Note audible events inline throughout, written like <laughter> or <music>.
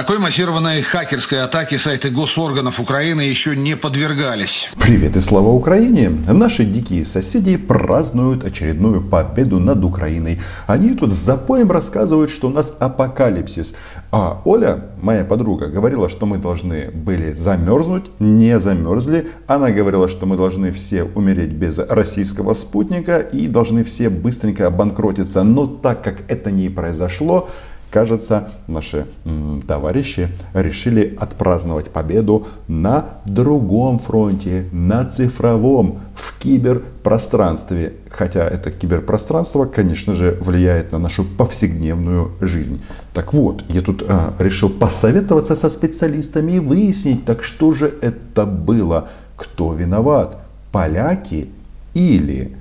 Такой массированной хакерской атаке сайты госорганов Украины еще не подвергались. Привет и слава Украине! Наши дикие соседи празднуют очередную победу над Украиной. Они тут с запоем рассказывают, что у нас апокалипсис. А Оля, моя подруга, говорила, что мы должны были замерзнуть, не замерзли. Она говорила, что мы должны все умереть без российского спутника и должны все быстренько обанкротиться. Но так как это не произошло, Кажется, наши товарищи решили отпраздновать победу на другом фронте, на цифровом, в киберпространстве. Хотя это киберпространство, конечно же, влияет на нашу повседневную жизнь. Так вот, я тут э, решил посоветоваться со специалистами и выяснить, так что же это было, кто виноват, поляки или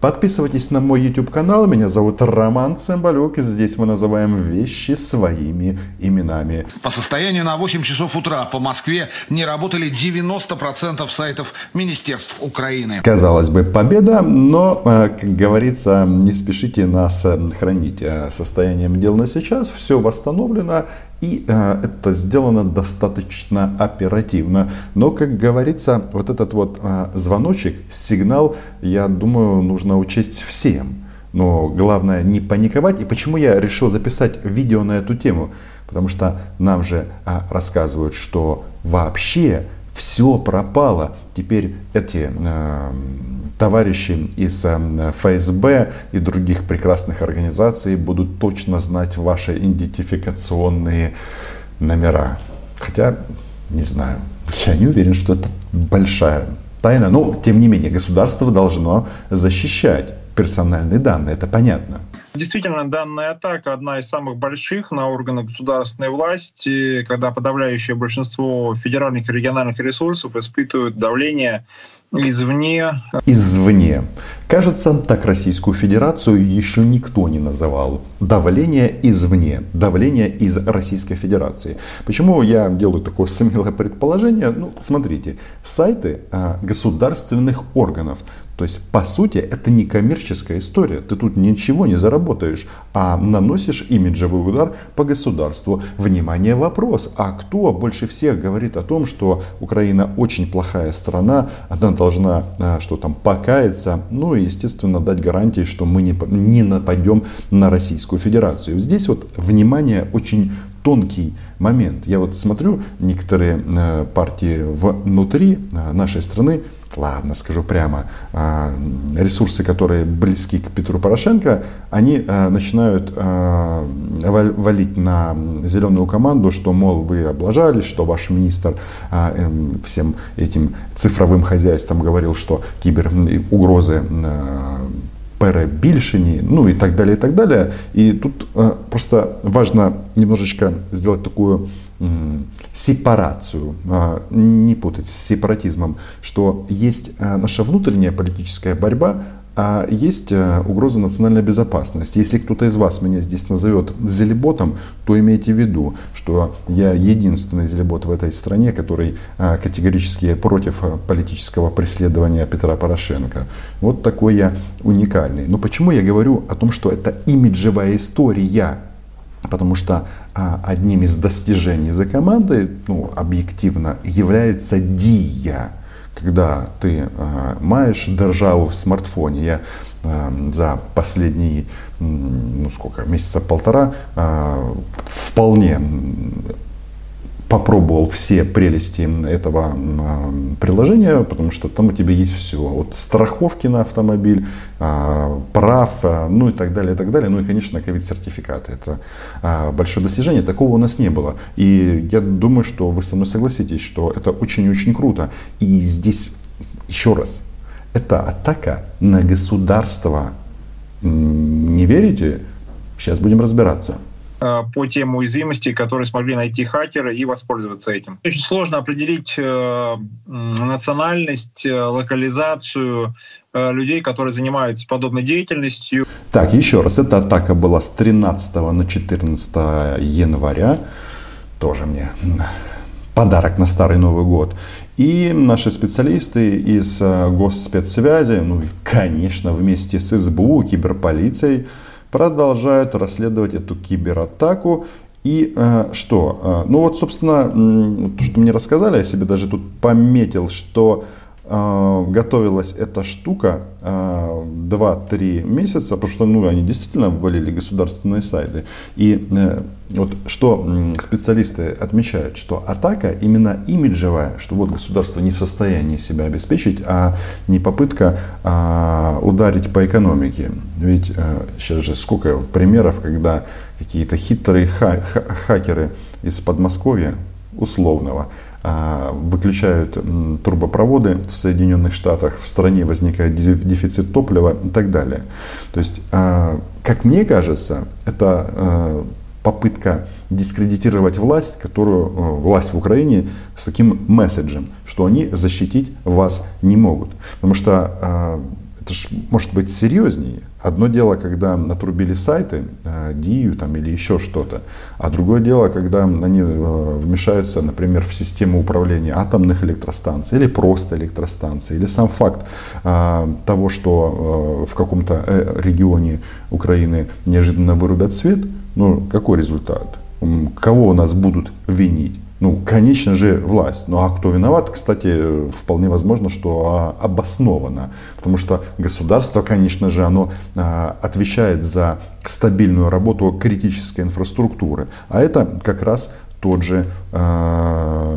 Подписывайтесь на мой YouTube канал. Меня зовут Роман Цымбалюк. И здесь мы называем вещи своими именами. По состоянию на 8 часов утра по Москве не работали 90% сайтов Министерств Украины. Казалось бы, победа, но, э, как говорится, не спешите нас э, хранить. Э, состоянием дел на сейчас все восстановлено и э, это сделано достаточно оперативно. Но, как говорится, вот этот вот э, звоночек, сигнал, я думаю, нужно учесть всем. Но главное не паниковать. И почему я решил записать видео на эту тему? Потому что нам же э, рассказывают, что вообще все пропало. Теперь эти э, товарищи из э, ФСБ и других прекрасных организаций будут точно знать ваши идентификационные номера. Хотя, не знаю, <laughs> я не уверен, что это большая тайна. Но, тем не менее, государство должно защищать персональные данные, это понятно. Действительно, данная атака одна из самых больших на органы государственной власти, когда подавляющее большинство федеральных и региональных ресурсов испытывают давление извне. Извне. Кажется, так Российскую Федерацию еще никто не называл. Давление извне, давление из Российской Федерации. Почему я делаю такое смелое предположение? Ну, смотрите, сайты а, государственных органов, то есть, по сути, это не коммерческая история. Ты тут ничего не заработаешь, а наносишь имиджевый удар по государству. Внимание, вопрос. А кто больше всех говорит о том, что Украина очень плохая страна, она должна а, что там покаяться, ну и, естественно, дать гарантии, что мы не, не нападем на Российскую Федерацию. Здесь вот, внимание, очень тонкий момент. Я вот смотрю некоторые э, партии внутри э, нашей страны, ладно, скажу прямо, а, ресурсы, которые близки к Петру Порошенко, они начинают валить на зеленую команду, что, мол, вы облажались, что ваш министр эм, всем этим цифровым хозяйством говорил, что киберугрозы перебільшені, ну и так далее, и так далее. И тут просто важно немножечко сделать такую сепарацию, не путать с сепаратизмом, что есть наша внутренняя политическая борьба, а есть а, угроза национальной безопасности. Если кто-то из вас меня здесь назовет зелеботом, то имейте в виду, что я единственный зелебот в этой стране, который категорически против политического преследования Петра Порошенко. Вот такой я уникальный. Но почему я говорю о том, что это имиджевая история? Потому что а, одним из достижений за командой, ну, объективно, является дия. Когда ты а, маешь державу в смартфоне. Я а, за последние, ну сколько, месяца полтора а, вполне попробовал все прелести этого приложения, потому что там у тебя есть все. Вот страховки на автомобиль, а, прав, а, ну и так далее, и так далее. Ну и, конечно, ковид-сертификаты. Это а, большое достижение. Такого у нас не было. И я думаю, что вы со мной согласитесь, что это очень-очень круто. И здесь, еще раз, это атака на государство. Не верите? Сейчас будем разбираться. Э, по тем уязвимостей, которые смогли найти хакеры и воспользоваться этим. Очень сложно определить э, национальность, э, локализацию людей, которые занимаются подобной деятельностью. Так, еще раз, эта атака была с 13 на 14 января. Тоже мне подарок на Старый Новый год. И наши специалисты из госспецсвязи, ну и, конечно, вместе с СБУ, киберполицией, продолжают расследовать эту кибератаку. И э, что? Э, ну вот, собственно, то, что мне рассказали, я себе даже тут пометил, что готовилась эта штука э, 2-3 месяца, потому что ну, они действительно ввалили государственные сайты. И э, вот что специалисты отмечают, что атака именно имиджевая, что вот государство не в состоянии себя обеспечить, а не попытка а, ударить по экономике. Ведь сейчас же сколько примеров, когда какие-то хитрые ха- хакеры из Подмосковья условного выключают трубопроводы в Соединенных Штатах, в стране возникает дефицит топлива и так далее. То есть, а, как мне кажется, это попытка дискредитировать власть, которую власть в Украине с таким месседжем, что они защитить вас не могут. Потому что это ж может быть серьезнее. Одно дело, когда отрубили сайты, э, Дию там, или еще что-то, а другое дело, когда они вмешаются, например, в систему управления атомных электростанций или просто электростанций, или сам факт того, что в каком-то регионе Украины неожиданно вырубят свет – ну, какой результат? Кого у нас будут винить? Ну, конечно же, власть. Ну, а кто виноват, кстати, вполне возможно, что а, обоснованно. Потому что государство, конечно же, оно а, отвечает за стабильную работу критической инфраструктуры. А это как раз тот же, а,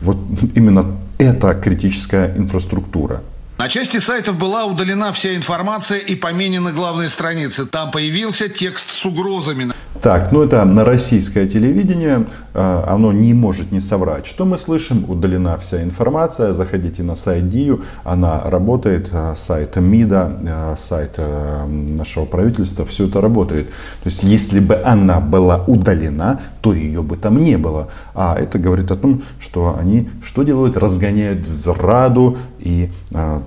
вот именно эта критическая инфраструктура. На части сайтов была удалена вся информация и поменены главные страницы. Там появился текст с угрозами. Так, ну это на российское телевидение, а, оно не может не соврать. Что мы слышим? Удалена вся информация, заходите на сайт ДИЮ, она работает, а, сайт МИДа, а, сайт нашего правительства, все это работает. То есть если бы она была удалена, то ее бы там не было. А это говорит о том, что они что делают? Разгоняют зраду и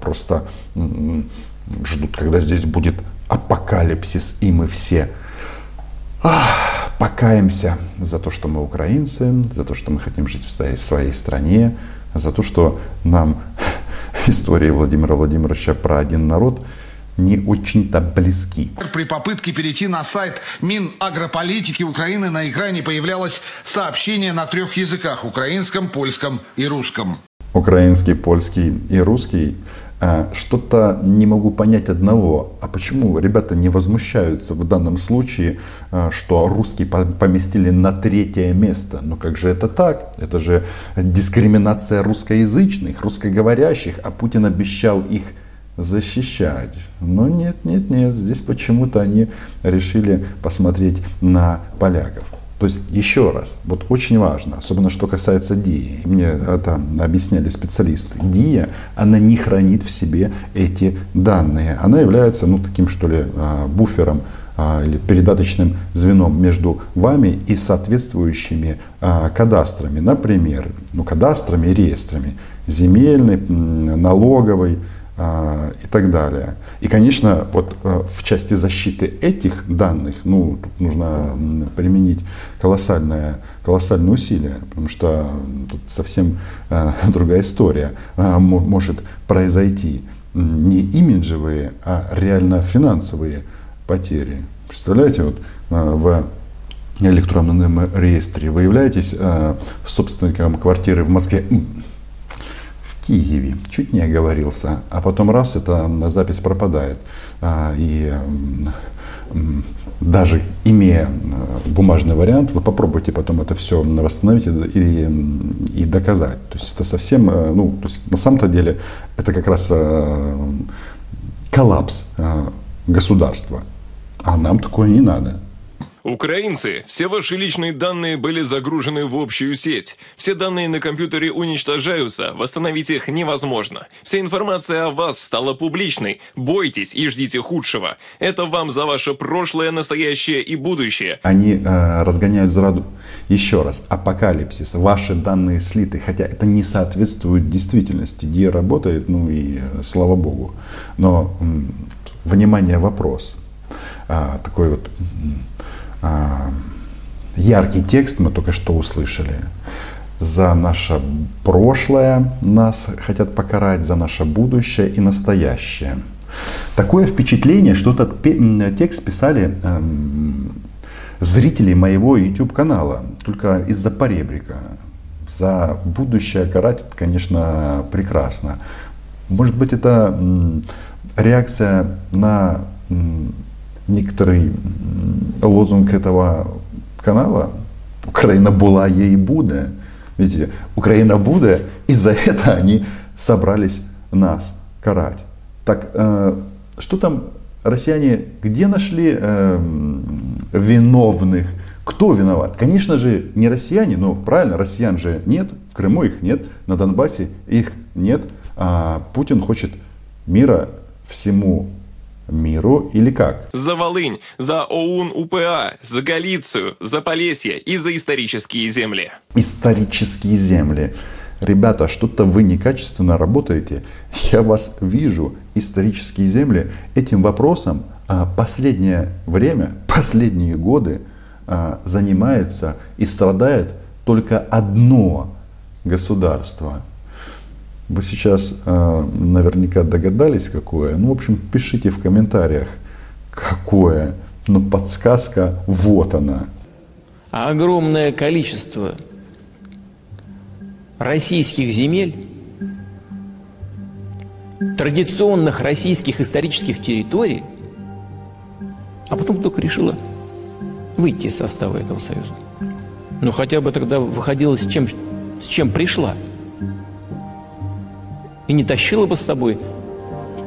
просто ждут, когда здесь будет апокалипсис, и мы все ах, покаемся за то, что мы украинцы, за то, что мы хотим жить в своей стране, за то, что нам <laughs> истории Владимира Владимировича про один народ не очень-то близки. При попытке перейти на сайт Минагрополитики Украины на экране появлялось сообщение на трех языках – украинском, польском и русском. Украинский, польский и русский а, что-то не могу понять одного. А почему ребята не возмущаются в данном случае, а, что русские поместили на третье место? Ну как же это так? Это же дискриминация русскоязычных, русскоговорящих, а Путин обещал их защищать. Но нет, нет, нет, здесь почему-то они решили посмотреть на поляков. То есть, еще раз, вот очень важно, особенно что касается DIA, мне это объясняли специалисты, DIA, она не хранит в себе эти данные. Она является, ну, таким, что ли, а, буфером а, или передаточным звеном между вами и соответствующими а, кадастрами. Например, ну, кадастрами реестрами земельный, налоговый, а, и так далее. И, конечно, вот э, в части защиты этих данных, ну, тут нужно применить колоссальное, колоссальные усилия, потому что тут совсем э, <laughs> другая история э, может произойти. Не имиджевые, а реально финансовые потери. Представляете, вот в электронном реестре вы являетесь собственником квартиры в Москве, Киеве. Чуть не оговорился. А потом раз, эта запись пропадает. А, и даже имея э, бумажный вариант, вы попробуйте потом это все восстановить и, и доказать. То есть это совсем, э, ну, то есть на самом-то деле это как раз э, коллапс государства. А нам такое не надо. Украинцы, все ваши личные данные были загружены в общую сеть. Все данные на компьютере уничтожаются, восстановить их невозможно. Вся информация о вас стала публичной. Бойтесь и ждите худшего. Это вам за ваше прошлое, настоящее и будущее. Они э, разгоняют зраду. Еще раз, апокалипсис, ваши данные слиты, хотя это не соответствует действительности. Где работает, ну и э, слава богу. Но, э, внимание, вопрос. А, такой вот яркий текст мы только что услышали. За наше прошлое нас хотят покарать, за наше будущее и настоящее. Такое впечатление, что этот текст писали эм, зрителей моего YouTube канала только из-за поребрика. За будущее карать, конечно, прекрасно. Может быть, это реакция на некоторый лозунг этого канала Украина была, ей буде. Видите, Украина буде, и за <laughs> это они собрались нас карать. Так, э, что там россияне, где нашли э, виновных? Кто виноват? Конечно же, не россияне, но правильно, россиян же нет, в Крыму их нет, на Донбассе их нет. А Путин хочет мира всему миру или как? За Волынь, за ОУН УПА, за Галицию, за Полесье и за исторические земли. Исторические земли. Ребята, что-то вы некачественно работаете. Я вас вижу. Исторические земли. Этим вопросом а, последнее время, последние годы а, занимается и страдает только одно государство. Вы сейчас э, наверняка догадались, какое. Ну, в общем, пишите в комментариях, какое. Но подсказка вот она. Огромное количество российских земель, традиционных российских исторических территорий, а потом только решила выйти из состава этого союза. Ну, хотя бы тогда выходила с чем, с чем пришла – и не тащила бы с собой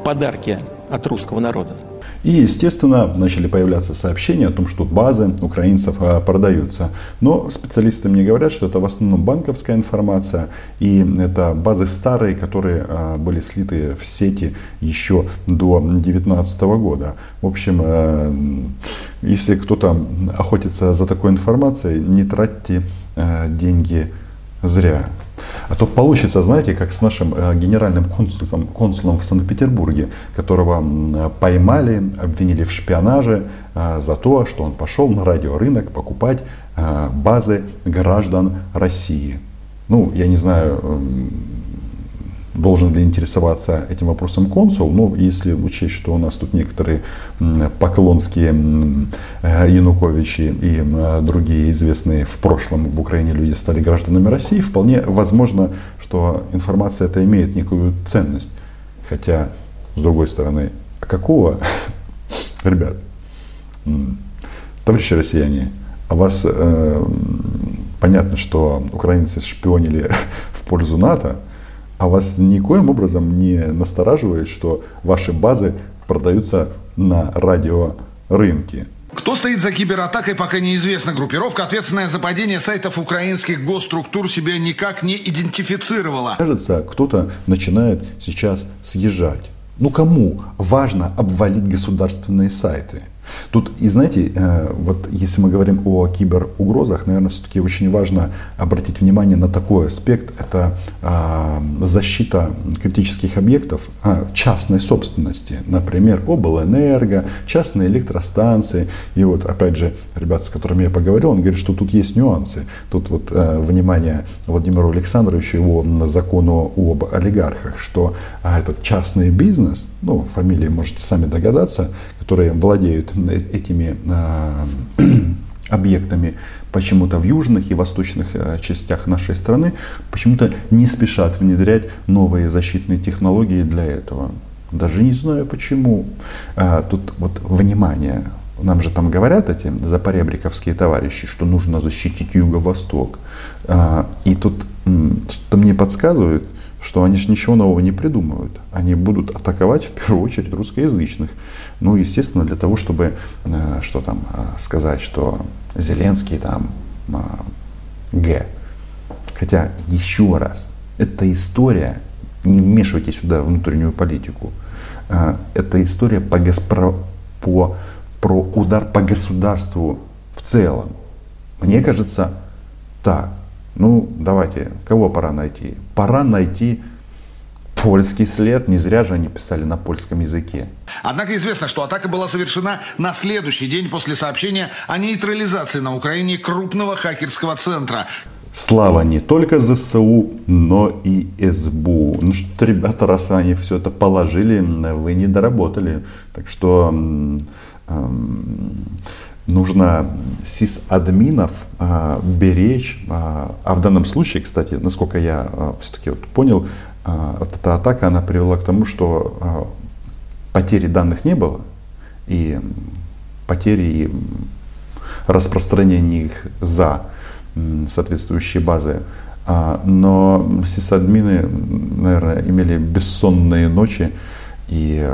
подарки от русского народа. И, естественно, начали появляться сообщения о том, что базы украинцев а, продаются. Но специалисты мне говорят, что это в основном банковская информация. И это базы старые, которые а, были слиты в сети еще до 2019 года. В общем, э, если кто-то охотится за такой информацией, не тратьте э, деньги зря. А то получится, знаете, как с нашим э, генеральным консулом, консулом в Санкт-Петербурге, которого поймали, обвинили в шпионаже э, за то, что он пошел на радиорынок покупать э, базы граждан России. Ну, я не знаю, должен ли интересоваться этим вопросом консул, но если учесть, что у нас тут некоторые поклонские э, Януковичи и другие известные в прошлом в Украине люди стали гражданами России, вполне возможно, что информация эта имеет некую ценность. Хотя, с другой стороны, а какого, <laughs> ребят, товарищи россияне, а вас э, понятно, что украинцы шпионили <laughs> в пользу НАТО, а вас никоим образом не настораживает, что ваши базы продаются на радиорынке. Кто стоит за кибератакой, пока неизвестна. Группировка, ответственная за падение сайтов украинских госструктур, себя никак не идентифицировала. Кажется, кто-то начинает сейчас съезжать. Ну кому важно обвалить государственные сайты? Тут, и знаете, э, вот если мы говорим о киберугрозах, наверное, все-таки очень важно обратить внимание на такой аспект. Это а, защита критических объектов а, частной собственности. Например, облэнерго, частные электростанции. И вот, опять же, ребята, с которыми я поговорил, он говорит, что тут есть нюансы. Тут вот э, внимание Владимиру Александровичу его на закону об олигархах, что а, этот частный бизнес, ну, фамилии можете сами догадаться, которые владеют этими а, <clears throat> объектами почему-то в южных и восточных а, частях нашей страны почему-то не спешат внедрять новые защитные технологии для этого. Даже не знаю почему. А, тут вот внимание, нам же там говорят эти запоребриковские товарищи, что нужно защитить Юго-Восток. И тут что-то мне подсказывают, что они же ничего нового не придумывают. Они будут атаковать в первую очередь русскоязычных. Ну, естественно, для того, чтобы, э, что там, э, сказать, что Зеленский там э, Г. Хотя, еще раз, эта история, не вмешивайте сюда внутреннюю политику, это история по, про, по, про удар по государству в целом. Мне кажется, так, ну, давайте, кого пора найти? Пора найти польский след. Не зря же они писали на польском языке. Однако известно, что атака была совершена на следующий день после сообщения о нейтрализации на Украине крупного хакерского центра. Слава не только ЗСУ, но и СБУ. Ну что, ребята, раз они все это положили, вы не доработали. Так что нужно сисадминов а, беречь. А, а в данном случае, кстати, насколько я а, все-таки вот понял, а, вот эта атака, она привела к тому, что а, потери данных не было, и потери и распространение их за соответствующие базы. А, но сисадмины, наверное, имели бессонные ночи, и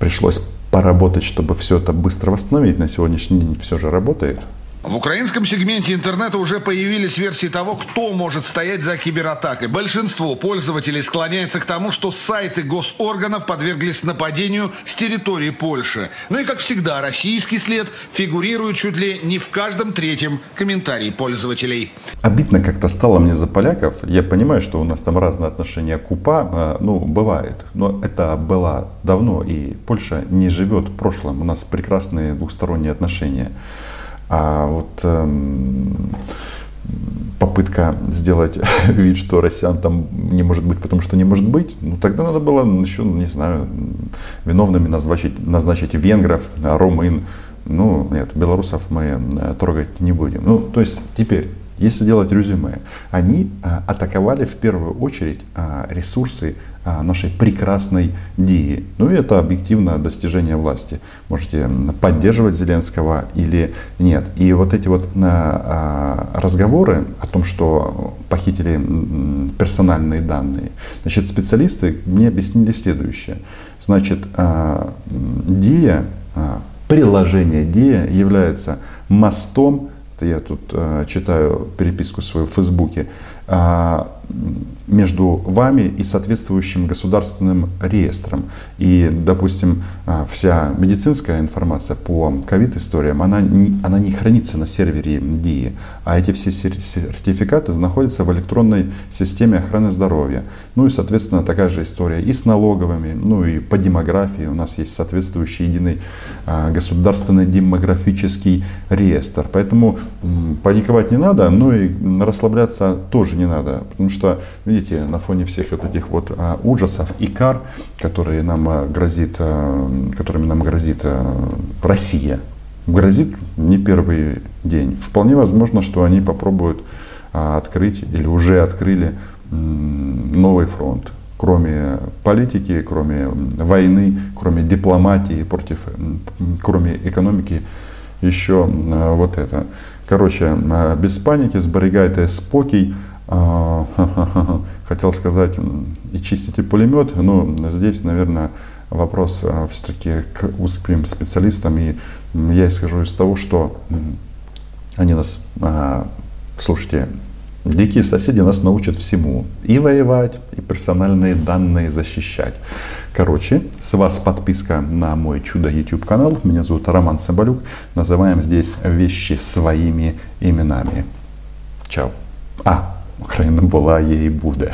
пришлось поработать, чтобы все это быстро восстановить. На сегодняшний день все же работает. В украинском сегменте интернета уже появились версии того, кто может стоять за кибератакой. Большинство пользователей склоняется к тому, что сайты госорганов подверглись нападению с территории Польши. Ну и, как всегда, российский след фигурирует чуть ли не в каждом третьем комментарии пользователей. Обидно как-то стало мне за поляков. Я понимаю, что у нас там разные отношения к УПА, а, ну, бывает. Но это было давно, и Польша не живет в прошлом. У нас прекрасные двухсторонние отношения. А вот эм, попытка сделать <laughs> вид, что россиян там не может быть, потому что не может быть, ну тогда надо было еще, не знаю, виновными назначить, назначить венгров, румын. Ну, нет, белорусов мы э, трогать не будем. Ну, то есть теперь если делать резюме, они а, атаковали в первую очередь а, ресурсы а, нашей прекрасной Дии. Ну и это объективно достижение власти. Можете поддерживать Зеленского или нет. И вот эти вот разговоры о том, что похитили персональные данные, значит, специалисты мне объяснили следующее. Значит, Дия, приложение Дия является мостом я тут э, читаю переписку свою в Фейсбуке, между вами и соответствующим государственным реестром. И, допустим, э, вся медицинская информация по ковид-историям, она не, она не хранится на сервере ДИИ, а эти все сертификаты находятся в электронной системе охраны здоровья. Ну и, соответственно, такая же история и с налоговыми, ну и по демографии у нас есть соответствующий единый государственный демографический реестр. Поэтому паниковать не надо, но и расслабляться тоже не надо, потому что, видите, на фоне всех вот этих вот а, ужасов и кар, которые нам а, грозит, а, которыми нам грозит Россия, грозит не первый день. Вполне возможно, что они попробуют открыть или уже открыли новый фронт, кроме политики, кроме войны, кроме дипломатии против, кроме экономики, еще вот это. Короче, без паники, зберігайте спокій. <laughs> Хотел сказать, и чистите пулемет, но здесь, наверное, вопрос все-таки к узким специалистам. И я исхожу из того, что они нас, слушайте, Дикие соседи нас научат всему. И воевать, и персональные данные защищать. Короче, с вас подписка на мой чудо YouTube канал. Меня зовут Роман Соболюк. Называем здесь вещи своими именами. Чао. А, Украина была, ей будет.